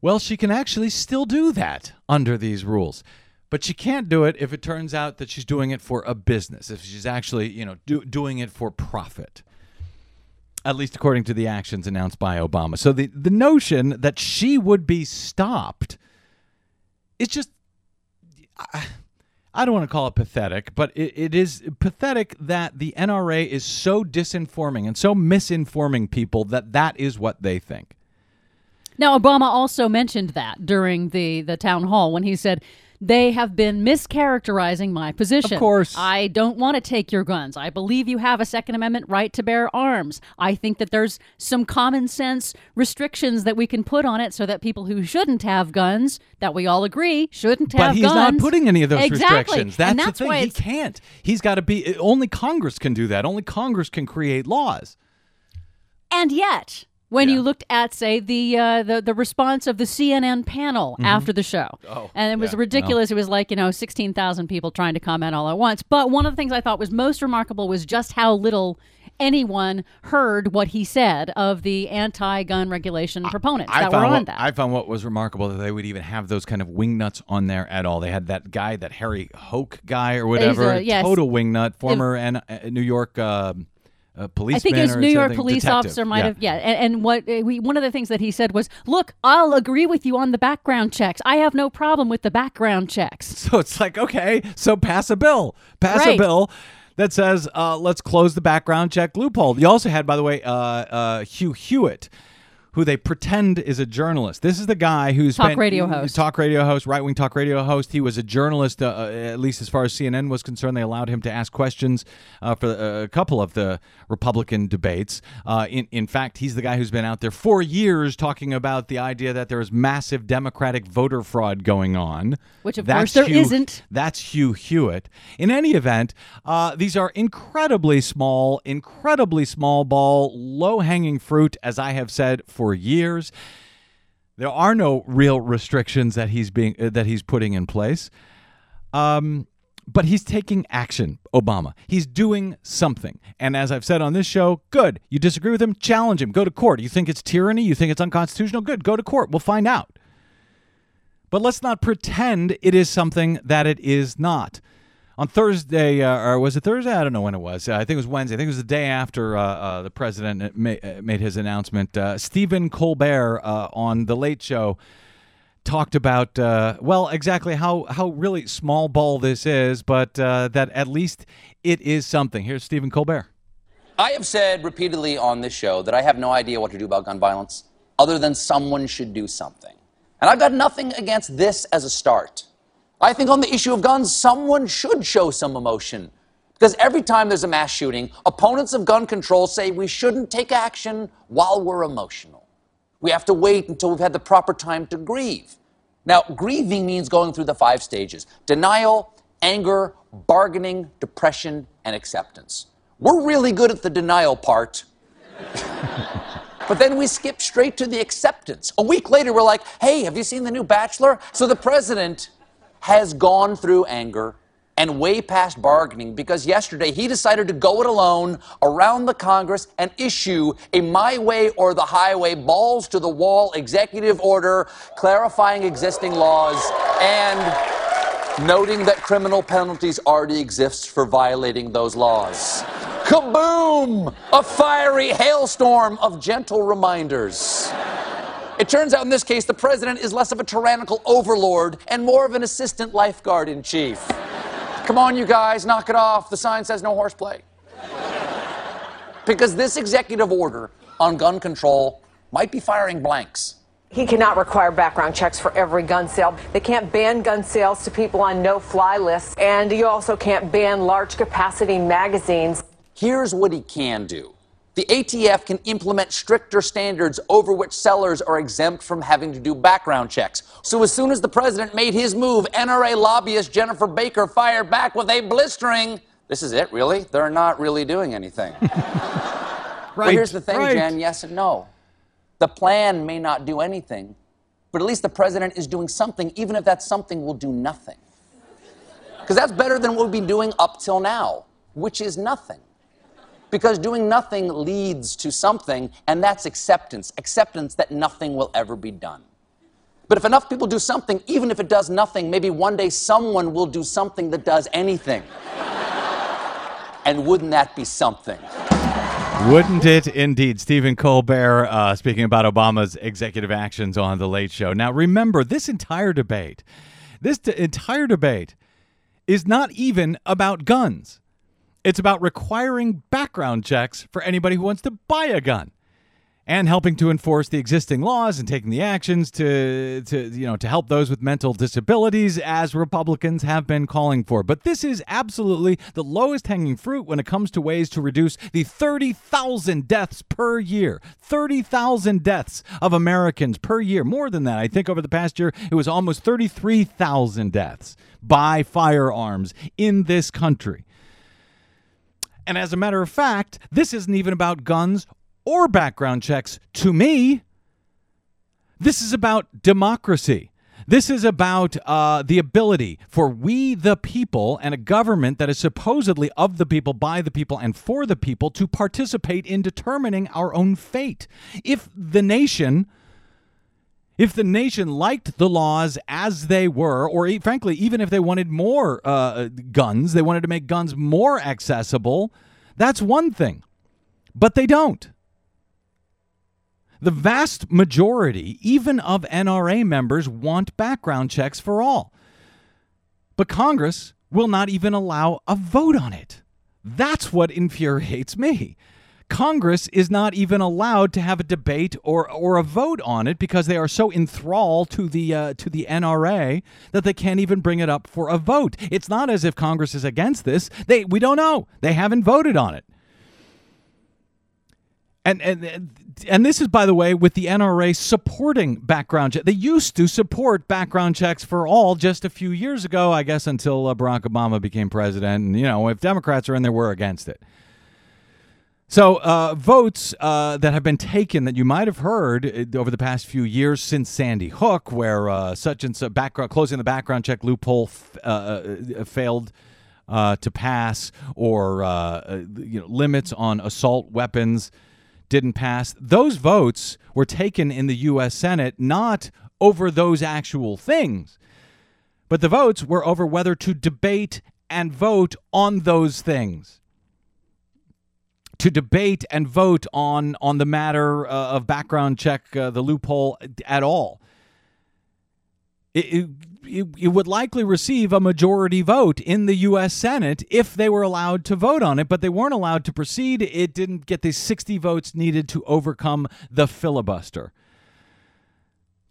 well, she can actually still do that under these rules. But she can't do it if it turns out that she's doing it for a business, if she's actually, you know, do, doing it for profit. At least according to the actions announced by Obama. So the, the notion that she would be stopped is just I don't want to call it pathetic, but it, it is pathetic that the NRA is so disinforming and so misinforming people that that is what they think. Now, Obama also mentioned that during the, the town hall when he said, they have been mischaracterizing my position. Of course. I don't want to take your guns. I believe you have a Second Amendment right to bear arms. I think that there's some common sense restrictions that we can put on it so that people who shouldn't have guns, that we all agree shouldn't have guns. But he's guns. not putting any of those exactly. restrictions. That's, and that's the thing. He can't. He's got to be. Only Congress can do that. Only Congress can create laws. And yet, when Yeah. you looked at, say, the uh, the the response of the CNN panel after the show, Mm-hmm. Oh, and it was yeah, ridiculous. It was like you know sixteen thousand people trying to comment all at once. But one of the things I thought was most remarkable was just how little anyone heard what he said of the anti-gun regulation proponents that were on what, that. I found what was remarkable that they would even have those kind of wingnuts on there at all. They had that guy, that Harry Houck guy or whatever, a- yes. total wingnut, former and uh, New York um uh, policeman. I think his New York police detective. officer might Yeah. have, yeah. And, and what uh, we, one of the things that he said was, "Look, I'll agree with you on the background checks. I have no problem with the background checks." So it's like, okay, so pass a bill. Pass a bill that says, uh, let's close the background check loophole. You also had, by the way, uh, uh, Hugh Hewitt, who they pretend is a journalist. This is the guy who's Talk spent- radio host. talk radio host, right wing talk radio host. He was a journalist, uh, uh, at least as far as CNN was concerned. They allowed him to ask questions uh, for uh, a couple of the Republican debates. Uh, in in fact, he's the guy who's been out there for years talking about the idea that there is massive Democratic voter fraud going on. Which, of That's course, there isn't. That's Hugh Hewitt. In any event, uh, these are incredibly small, incredibly small ball, low hanging fruit, as I have said for years. There are no real restrictions that he's being uh, that he's putting in place. Um, but he's taking action, Obama. He's doing something. And as I've said on this show, good. You disagree with him? Challenge him. Go to court. You think it's tyranny? You think it's unconstitutional? Good. Go to court. We'll find out. But let's not pretend it is something that it is not. On Thursday, uh, or was it Thursday? I don't know when it was. Uh, I think it was Wednesday. I think it was the day after uh, uh, the president ma- uh, made his announcement. Uh, Stephen Colbert on The Late Show talked about, well, exactly how, how really small ball this is, but that at least it is something. Here's Stephen Colbert. I have said repeatedly on this show that I have no idea what to do about gun violence other than someone should do something. And I've got nothing against this as a start. I think on the issue of guns, someone should show some emotion. Because every time there's a mass shooting, opponents of gun control say we shouldn't take action while we're emotional. We have to wait until we've had the proper time to grieve. Now, grieving means going through the five stages denial, anger, bargaining, depression, and acceptance. We're really good at the denial part. But then we skip straight to the acceptance. A week later, we're like, hey, have you seen the new Bachelor? So the president has gone through anger and way past bargaining because yesterday he decided to go it alone around the Congress and issue a my way or the highway, balls to the wall executive order clarifying existing laws and noting that criminal penalties already exist for violating those laws. Kaboom! A fiery hailstorm of gentle reminders. It turns out in this case, the president is less of a tyrannical overlord and more of an assistant lifeguard in chief. Come on, you guys, knock it off. The sign says no horseplay. Because this executive order on gun control might be firing blanks. He cannot require background checks for every gun sale. They can't ban gun sales to people on no fly lists. And you also can't ban large capacity magazines. Here's what he can do. The ATF can implement stricter standards over which sellers are exempt from having to do background checks. So as soon as the president made his move, NRA lobbyist Jennifer Baker fired back with a blistering, this is it, really? They're not really doing anything. Right. Well, here's the thing, right. Jen yes and no. The plan may not do anything, but at least the president is doing something, even if that something will do nothing. Because that's better than what we've been doing up till now, which is nothing. Because doing nothing leads to something, and that's acceptance acceptance that nothing will ever be done. But if enough people do something, even if it does nothing, maybe one day someone will do something that does anything. and wouldn't that be something? Wouldn't it indeed? Stephen Colbert uh, speaking about Obama's executive actions on The Late Show. Now, remember, this entire debate, this entire debate is not even about guns. It's about requiring background checks for anybody who wants to buy a gun and helping to enforce the existing laws and taking the actions to, to you know to help those with mental disabilities as republicans have been calling for. But this is absolutely the lowest hanging fruit when it comes to ways to reduce the 30,000 deaths per year. 30,000 deaths of americans per year. More than that i think over the past year it was almost 33,000 deaths by firearms in this country and as a matter of fact, this isn't even about guns or background checks to me. This is about democracy. This is about uh, the ability for we, the people, and a government that is supposedly of the people, by the people, and for the people to participate in determining our own fate. If the nation. If the nation liked the laws as they were, or frankly, even if they wanted more uh, guns, they wanted to make guns more accessible, that's one thing. But they don't. The vast majority, even of NRA members, want background checks for all. But Congress will not even allow a vote on it. That's what infuriates me. Congress is not even allowed to have a debate or, or a vote on it because they are so enthralled to the uh, to the NRA that they can't even bring it up for a vote. It's not as if Congress is against this. They we don't know. They haven't voted on it. And and and this is by the way with the NRA supporting background check. They used to support background checks for all just a few years ago, I guess until uh, Barack Obama became president. And you know, if Democrats are in there, we're against it. So, uh, votes uh, that have been taken that you might have heard uh, over the past few years since Sandy Hook, where uh, such and such background closing the background check loophole f- uh, uh, failed to pass, or you know limits on assault weapons didn't pass. Those votes were taken in the U.S. Senate not over those actual things, but the votes were over whether to debate and vote on those things to debate and vote on on the matter uh, of background check, uh, the loophole at all. It, it, it, it would likely receive a majority vote in the U.S. Senate if they were allowed to vote on it, but they weren't allowed to proceed. It didn't get the 60 votes needed to overcome the filibuster.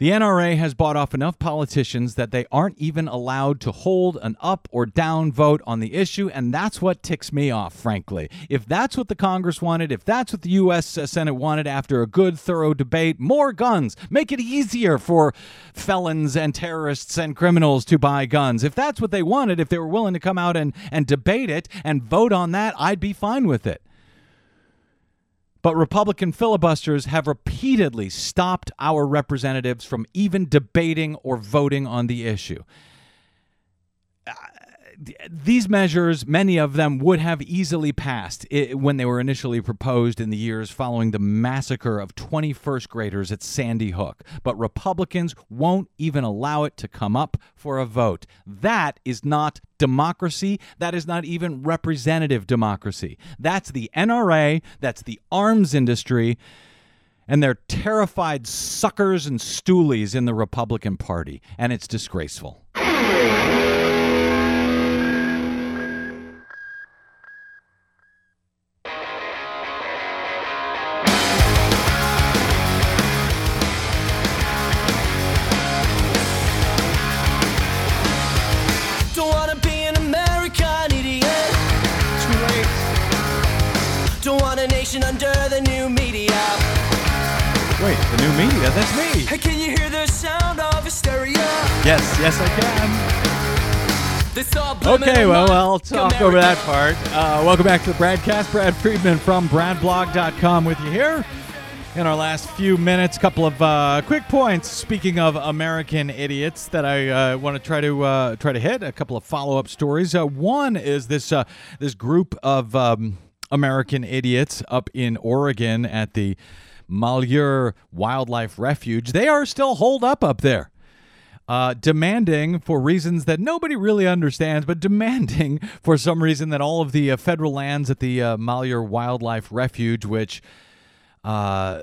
The NRA has bought off enough politicians that they aren't even allowed to hold an up or down vote on the issue, and that's what ticks me off, frankly. If that's what the Congress wanted, if that's what the U.S. Uh, Senate wanted after a good, thorough debate, more guns. Make it easier for felons and terrorists and criminals to buy guns. If that's what they wanted, if they were willing to come out and, and debate it and vote on that, I'd be fine with it. But Republican filibusters have repeatedly stopped our representatives from even debating or voting on the issue. These measures, many of them would have easily passed when they were initially proposed in the years following the massacre of 21st graders at Sandy Hook. But Republicans won't even allow it to come up for a vote. That is not democracy. That is not even representative democracy. That's the NRA, that's the arms industry. And they're terrified suckers and stoolies in the Republican Party, and it's disgraceful. Wait, the new media? That's me. Hey, can you hear the sound of hysteria? Yes, yes, I can. Okay, well, I'll talk America. over that part. Uh, welcome back to the BradCast. Brad Friedman from BradBlog.com with you here. In our last few minutes, a couple of uh, quick points. Speaking of American idiots, that I uh, want to try to uh, try to hit a couple of follow up stories. Uh, one is this uh, this group of um, American idiots up in Oregon at the Malheur Wildlife Refuge. They are still holed up up there. Uh, demanding for reasons that nobody really understands, but demanding for some reason that all of the uh, federal lands at the uh, Malheur Wildlife Refuge, which uh,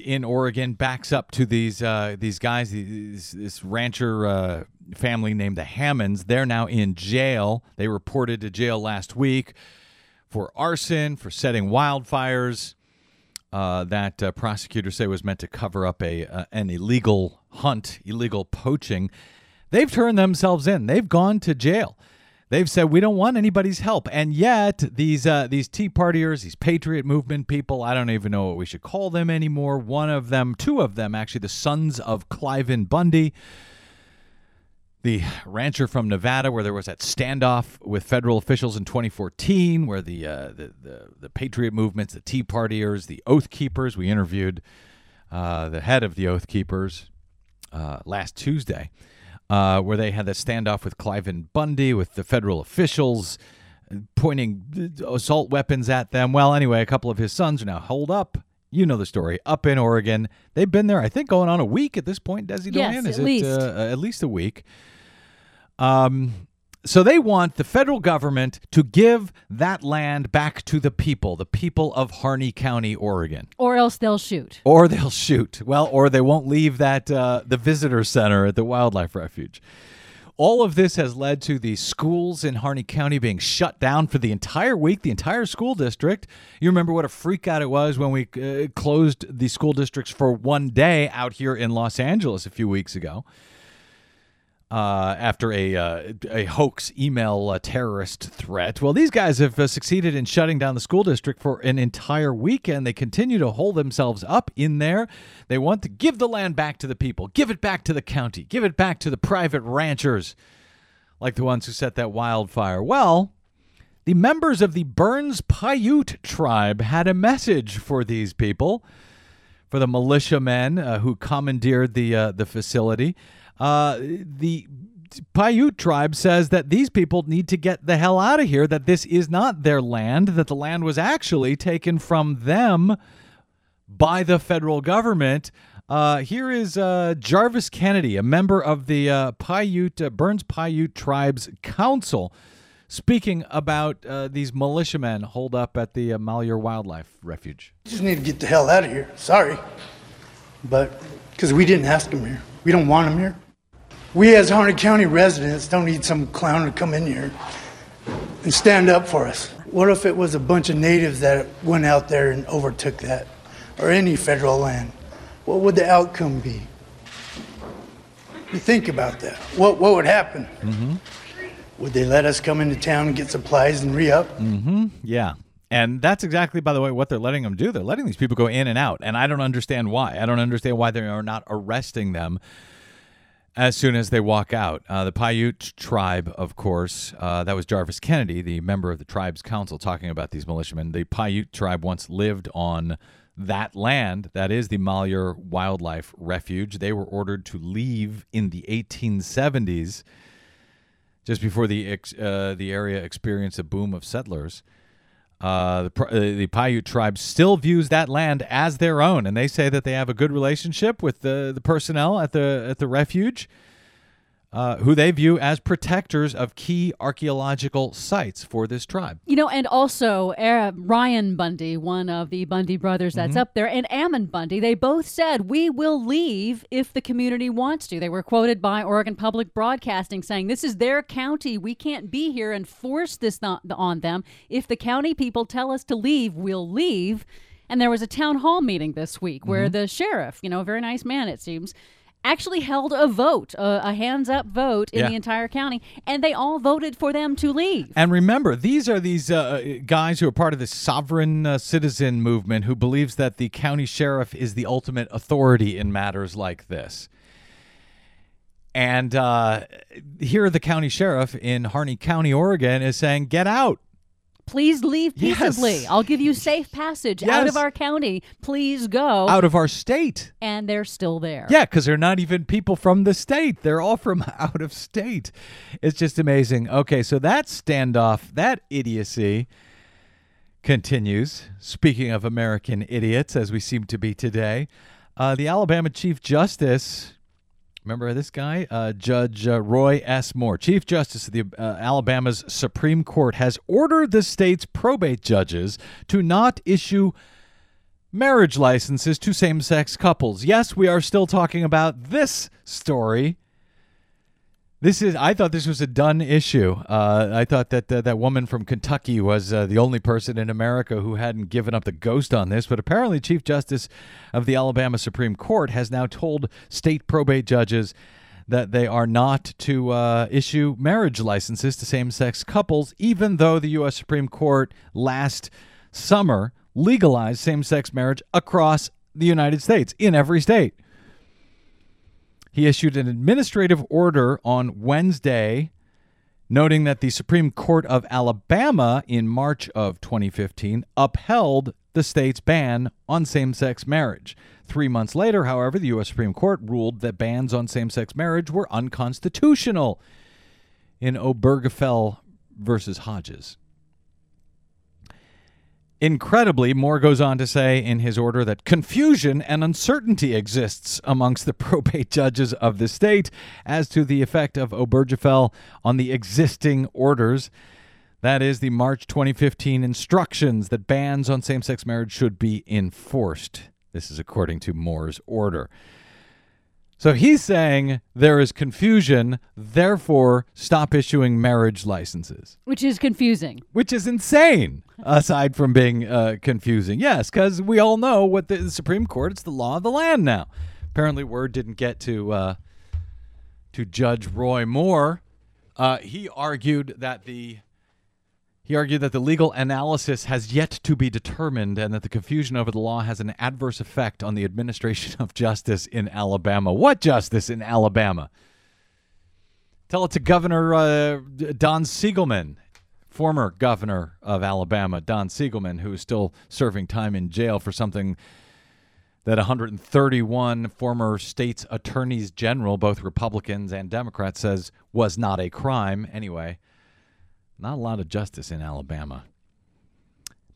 in Oregon backs up to these uh, these guys, these, this rancher uh, family named the Hammonds. They're now in jail. They reported to jail last week for arson, for setting wildfires. Uh, that uh, prosecutors say was meant to cover up a uh, an illegal hunt, illegal poaching. They've turned themselves in. They've gone to jail. They've said we don't want anybody's help, and yet these uh, these Tea Partiers, these Patriot Movement people, I don't even know what we should call them anymore. One of them, two of them, actually, the sons of Cliven Bundy, the rancher from Nevada, where there was that standoff with federal officials in 2014, where the uh, the, the, the patriot movements, the Tea Partiers, the Oath Keepers, we interviewed uh, the head of the Oath Keepers uh, last Tuesday, uh, where they had that standoff with Cliven Bundy, with the federal officials pointing assault weapons at them. Well, anyway, a couple of his sons are now holed up you know the story up in Oregon. They've been there, I think, going on a week at this point. Desi yes, is at it least. Uh, at least a week? Um, so they want the federal government to give that land back to the people, the people of Harney County, Oregon. Or else they'll shoot. Or they'll shoot. Well, or they won't leave that uh, the visitor center at the wildlife refuge. All of this has led to the schools in Harney County being shut down for the entire week, the entire school district. You remember what a freak out it was when we uh, closed the school districts for one day out here in Los Angeles a few weeks ago uh, after a uh, a hoax email uh, terrorist threat. Well, these guys have uh, succeeded in shutting down the school district for an entire weekend. They continue to hold themselves up in there. They want to give the land back to the people, give it back to the county, give it back to the private ranchers, like the ones who set that wildfire. Well. The members of the Burns Paiute tribe had a message for these people, for the militiamen uh, who commandeered the the facility. Uh, the Paiute tribe says that these people need to get the hell out of here, that this is not their land, that the land was actually taken from them by the federal government. Uh, here is uh, Jarvis Kennedy, a member of the uh, Paiute, uh, Burns Paiute Tribes Council, speaking about uh, these militiamen holed up at the Malheur Wildlife Refuge. just need to get the hell out of here. Sorry. But because we didn't ask them here, we don't want them here. We, as Harney County residents, don't need some clown to come in here and stand up for us. What if it was a bunch of natives that went out there and overtook that, or any federal land? What would the outcome be? You think about that. What what would happen? Mm-hmm. Would they let us come into town and get supplies and re up? Mm-hmm. Yeah. And that's exactly, by the way, what they're letting them do. They're letting these people go in and out. And I don't understand why. I don't understand why they are not arresting them as soon as they walk out. Uh, the Paiute tribe, of course, uh, that was Jarvis Kennedy, the member of the tribe's council, talking about these militiamen. The Paiute tribe once lived on that land, that is the Malheur Wildlife Refuge. They were ordered to leave in the 1870s, just before the ex- uh, the area experienced a boom of settlers. Uh, the, uh, the Paiute tribe still views that land as their own, and they say that they have a good relationship with the, the personnel at the at the refuge, uh, who they view as protectors of key archaeological sites for this tribe. You know, and also uh, Ryan Bundy, one of the Bundy brothers that's Mhm. up there, and Ammon Bundy, they both said, We will leave if the community wants to. They were quoted by Oregon Public Broadcasting saying, This is their county. We can't be here and force this th- on them. If the county people tell us to leave, we'll leave. And there was a town hall meeting this week where Mm-hmm. the sheriff, you know, a very nice man, it seems. Actually, held a vote, a, a hands up vote in Yeah. the entire county, and they all voted for them to leave. And remember, these are these uh, guys who are part of the sovereign uh, citizen movement who believes that the county sheriff is the ultimate authority in matters like this. And uh, here, the county sheriff in Harney County, Oregon, is saying, "Get out." Please leave Yes. peaceably. I'll give you safe passage out of our county. Please go. out of our state. and they're still there. Yeah, because they're not even people from the state. They're all from out of state. It's just amazing. Okay, so that standoff, that idiocy continues. Speaking of American idiots, as we seem to be today, uh, the Alabama Chief Justice. Remember this guy, uh, Judge uh, Roy S. Moore, Chief Justice of the uh, Alabama's Supreme Court, has ordered the state's probate judges to not issue marriage licenses to same sex couples. Yes, we are still talking about this story. This is. I thought this was a done issue. Uh, I thought that uh, that woman from Kentucky was uh, the only person in America who hadn't given up the ghost on this. But apparently, Chief Justice of the Alabama Supreme Court has now told state probate judges that they are not to uh, issue marriage licenses to same-sex couples, even though the U.S. Supreme Court last summer legalized same-sex marriage across the United States in every state. He issued an administrative order on Wednesday noting that the Supreme Court of Alabama in March of 2015 upheld the state's ban on same sex marriage. Three months later, however, the U.S. Supreme Court ruled that bans on same sex marriage were unconstitutional in Obergefell versus Hodges. Incredibly, Moore goes on to say in his order that confusion and uncertainty exists amongst the probate judges of the state as to the effect of Obergefell on the existing orders. That is, the March 2015 instructions that bans on same sex marriage should be enforced. This is according to Moore's order. So he's saying there is confusion, therefore, stop issuing marriage licenses. Which is confusing. which is insane aside from being uh, confusing. Yes because we all know what the, the supreme court it's the law of the land now. Apparently word didn't get to uh, to judge roy moore. Uh, he argued that the he argued that the legal analysis has yet to be determined and that the confusion over the law has an adverse effect on the administration of justice in Alabama. What justice in Alabama? Tell it to Governor uh, Don Siegelman, former governor of Alabama, Don Siegelman, who is still serving time in jail for something that 131 former states attorneys general, both Republicans and Democrats, says was not a crime. Anyway, not a lot of justice in Alabama.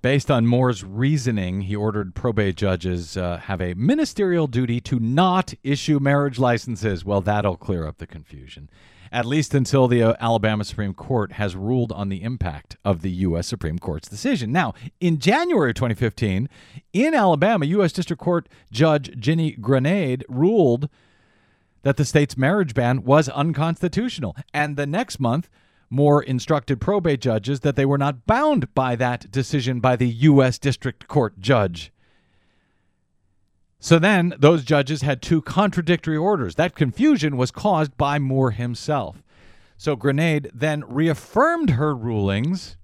Based on Moore's reasoning, he ordered probate judges uh, have a ministerial duty to not issue marriage licenses. Well, that'll clear up the confusion, at least until the uh, Alabama Supreme Court has ruled on the impact of the U.S. Supreme Court's decision. Now, in January 2015, in Alabama, U.S. District Court Judge Ginny Granade ruled that the state's marriage ban was unconstitutional. And the next month, Moore instructed probate judges that they were not bound by that decision by the U.S. District Court judge. So then those judges had two contradictory orders. That confusion was caused by Moore himself. So Granade then reaffirmed her rulings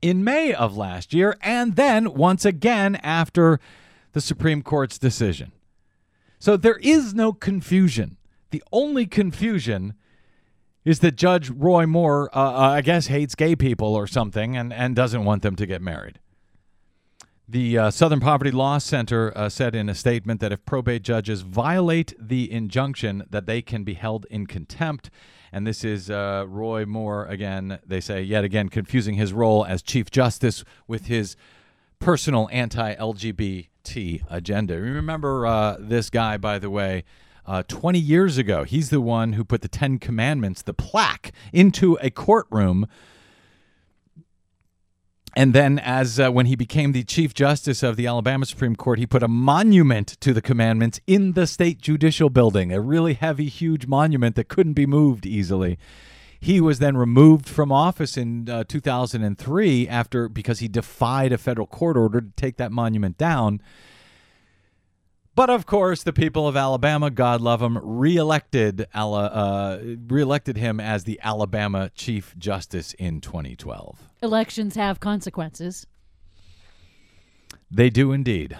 in May of last year and then once again after the Supreme Court's decision. So there is no confusion. The only confusion is that Judge Roy Moore, uh, uh, I guess, hates gay people or something and, and doesn't want them to get married. The uh, Southern Poverty Law Center uh, said in a statement that if probate judges violate the injunction, that they can be held in contempt. And this is uh, Roy Moore again. They say yet again confusing his role as Chief Justice with his personal anti-LGBT agenda. Remember uh, this guy, by the way. Uh, 20 years ago, he's the one who put the Ten Commandments, the plaque, into a courtroom and then, as uh, when he became the Chief Justice of the Alabama Supreme Court, he put a monument to the commandments in the state judicial building, a really heavy, huge monument that couldn't be moved easily. He was then removed from office in uh, 2003 after because he defied a federal court order to take that monument down. But of course, the people of Alabama, God love them, reelected uh, reelected him as the Alabama Chief Justice in 2012. Elections have consequences. They do indeed.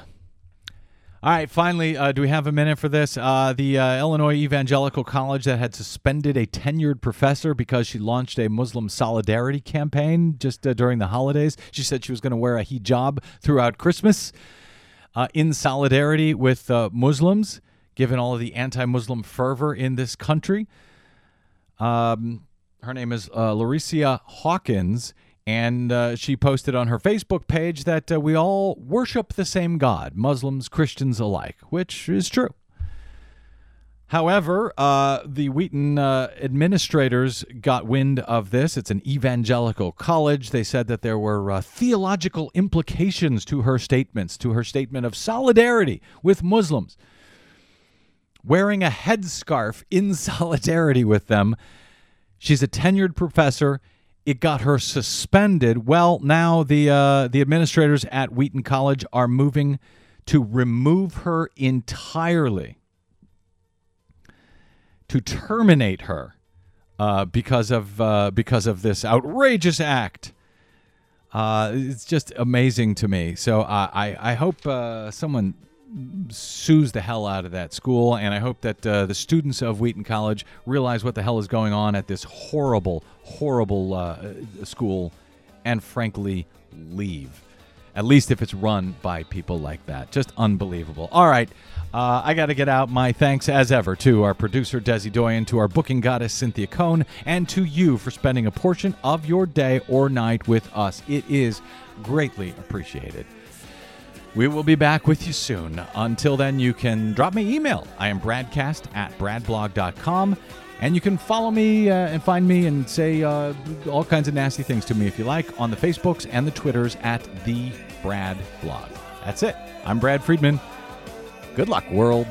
All right, finally, uh, do we have a minute for this? Uh, the uh, Illinois Evangelical College that had suspended a tenured professor because she launched a Muslim solidarity campaign just uh, during the holidays. She said she was going to wear a hijab throughout Christmas uh, in solidarity with uh, Muslims, given all of the anti Muslim fervor in this country. Um, her name is uh, Larycia Hawkins, and uh, she posted on her Facebook page that uh, we all worship the same God, Muslims, Christians alike, which is true. However, uh, the Wheaton uh, administrators got wind of this. It's an evangelical college. They said that there were uh, theological implications to her statements, to her statement of solidarity with Muslims. Wearing a headscarf in solidarity with them. She's a tenured professor. It got her suspended. Well, now the uh, the administrators at Wheaton College are moving to remove her entirely to terminate her uh, because of uh, because of this outrageous act. Uh, it's just amazing to me. So uh, I I hope uh, someone sues the hell out of that school, and I hope that uh, the students of Wheaton College realize what the hell is going on at this horrible, horrible school, and frankly leave. At least if it's run by people like that. Just unbelievable. All right. Uh, I got to get out my thanks as ever to our producer Desi Doyen, to our booking goddess Cynthia Cohn, and to you for spending a portion of your day or night with us. It is greatly appreciated. We will be back with you soon. Until then, you can drop me email. I am bradcast at bradblog.com. And you can follow me uh, and find me and say uh, all kinds of nasty things to me if you like on the Facebooks and the Twitters at the Brad Blog. That's it. I'm Brad Friedman. Good luck, world.